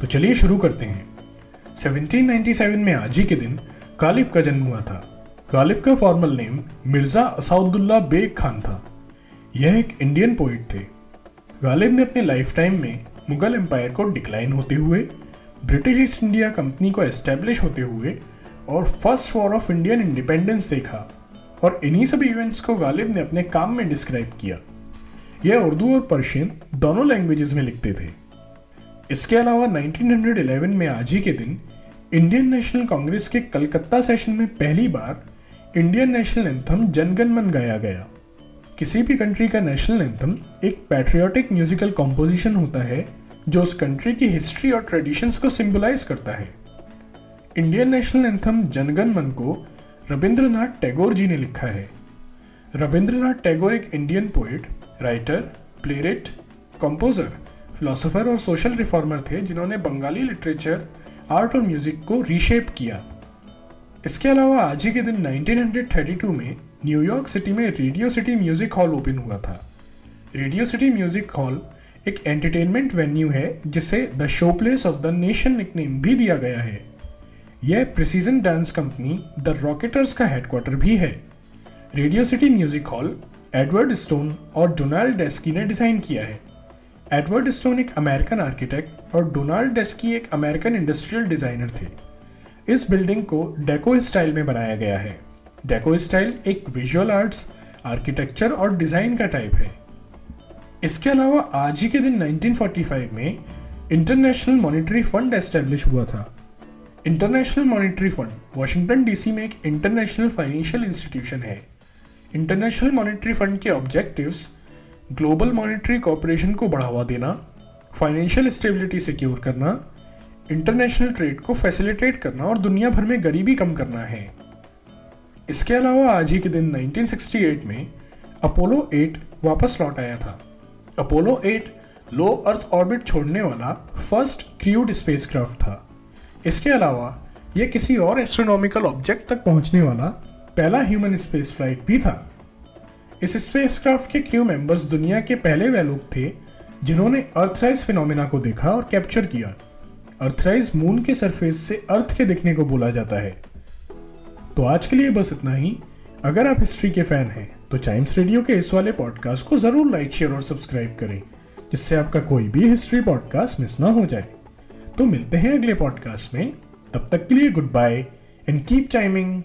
तो चलिए शुरू करते हैं। 1797 में आज ही के दिन गालिब का जन्म हुआ था। गालिब का फॉर्मल नेम मिर्ज़ा असाउद्दुल्ला बेग खान था। यह एक इंडियन पोइट थे। गालिब ने अपने लाइफ टाइम में मुगल एम्पायर को डिक्लाइन होते हुए ब्रिटिश ईस्ट इंडिया कंपनी को एस्टेब्लिश होते हुए और first war of Indian independence देखा और इन्हीं सभी इवेंट्स को गालिब ने अपने काम में डिस्क्राइब किया। यह उर्दू और पर्शियन दोनों लैंग्वेजेस में लिखते थे। इसके अलावा 1911 में आज ही के दिन इंडियन नेशनल कांग्रेस के कलकत्ता सेशन में पहली बार Indian national anthem Jana Gana Mana गाया गया। किसी भी कंट्री का नेशनल एंथम एक पैट्रियोटिक म्यूजिकल कॉम्पोजिशन होता है, जो उस कंट्री की हिस्ट्री और ट्रेडिशंस को सिंबलाइज करता है। इंडियन नेशनल एंथम जनगण मन को रविंद्रनाथ टैगोर जी ने लिखा है। रविंद्रनाथ टैगोर एक Indian poet writer playwright composer philosopher और सोशल रिफॉर्मर थे जिन्होंने बंगाली लिटरेचर, आर्ट और म्यूज़िक को रीशेप किया। इसके अलावा आज ही के दिन 1932 में न्यूयॉर्क सिटी में radio city music hall open हुआ था। रेडियो सिटी म्यूज़िक हॉल एक एंटरटेनमेंट वेन्यू है, जिसे the show place of the nation nickname भी दिया गया है। यह precision dance company the Rockettes का हेडक्वार्टर भी है। Radio City Music Hall Edward Stone और डोनाल्ड डेस्की ने डिज़ाइन किया है। एडवर्ड स्टोन एक अमेरिकन आर्किटेक्ट और डोनाल्ड डेस्की एक अमेरिकन इंडस्ट्रियल डिज़ाइनर थे। इस बिल्डिंग को डेको स्टाइल में बनाया गया है। डेको स्टाइल एक विजुअल आर्ट्स, आर्किटेक्चर और डिज़ाइन का टाइप है। इसके अलावा आज ही के दिन 1945 में इंटरनेशनल मॉनेटरी फंड एस्टेब्लिश हुआ था। International monetary fund Washington DC में एक इंटरनेशनल फाइनेंशियल इंस्टीट्यूशन है। इंटरनेशनल मॉनेटरी फंड के ऑब्जेक्टिव्स ग्लोबल मॉनेटरी कॉपरेशन को बढ़ावा देना, फाइनेंशियल स्टेबिलिटी सिक्योर करना, इंटरनेशनल ट्रेड को फैसिलिटेट करना और दुनिया भर में गरीबी कम करना है। इसके अलावा आज ही के दिन 1968 में अपोलो 8 वापस लौट आया था। अपोलो 8 लो अर्थ ऑर्बिट छोड़ने वाला फ़र्स्ट क्रूड स्पेसक्राफ्ट था। इसके अलावा यह किसी और एस्ट्रोनॉमिकल ऑब्जेक्ट तक पहुँचने वाला पहला ह्यूमन स्पेस फ़्लाइट भी था। इस स्पेसक्राफ्ट के क्रू मेंबर्स दुनिया के पहले वे लोग थे, जिन्होंने अर्थराइज फिनोमिना को देखा और कैप्चर किया। अर्थराइज मून के सरफेस से अर्थ के दिखने को बोला जाता है। तो आज के लिए बस इतना ही। अगर आप हिस्ट्री के फ़ैन हैं तो चाइम्स रेडियो के इस वाले पॉडकास्ट को ज़रूर लाइक शेयर और सब्सक्राइब करें, जिससे आपका कोई भी हिस्ट्री पॉडकास्ट मिस ना हो जाए। तो मिलते हैं अगले पॉडकास्ट में। तब तक के लिए good bye and keep chiming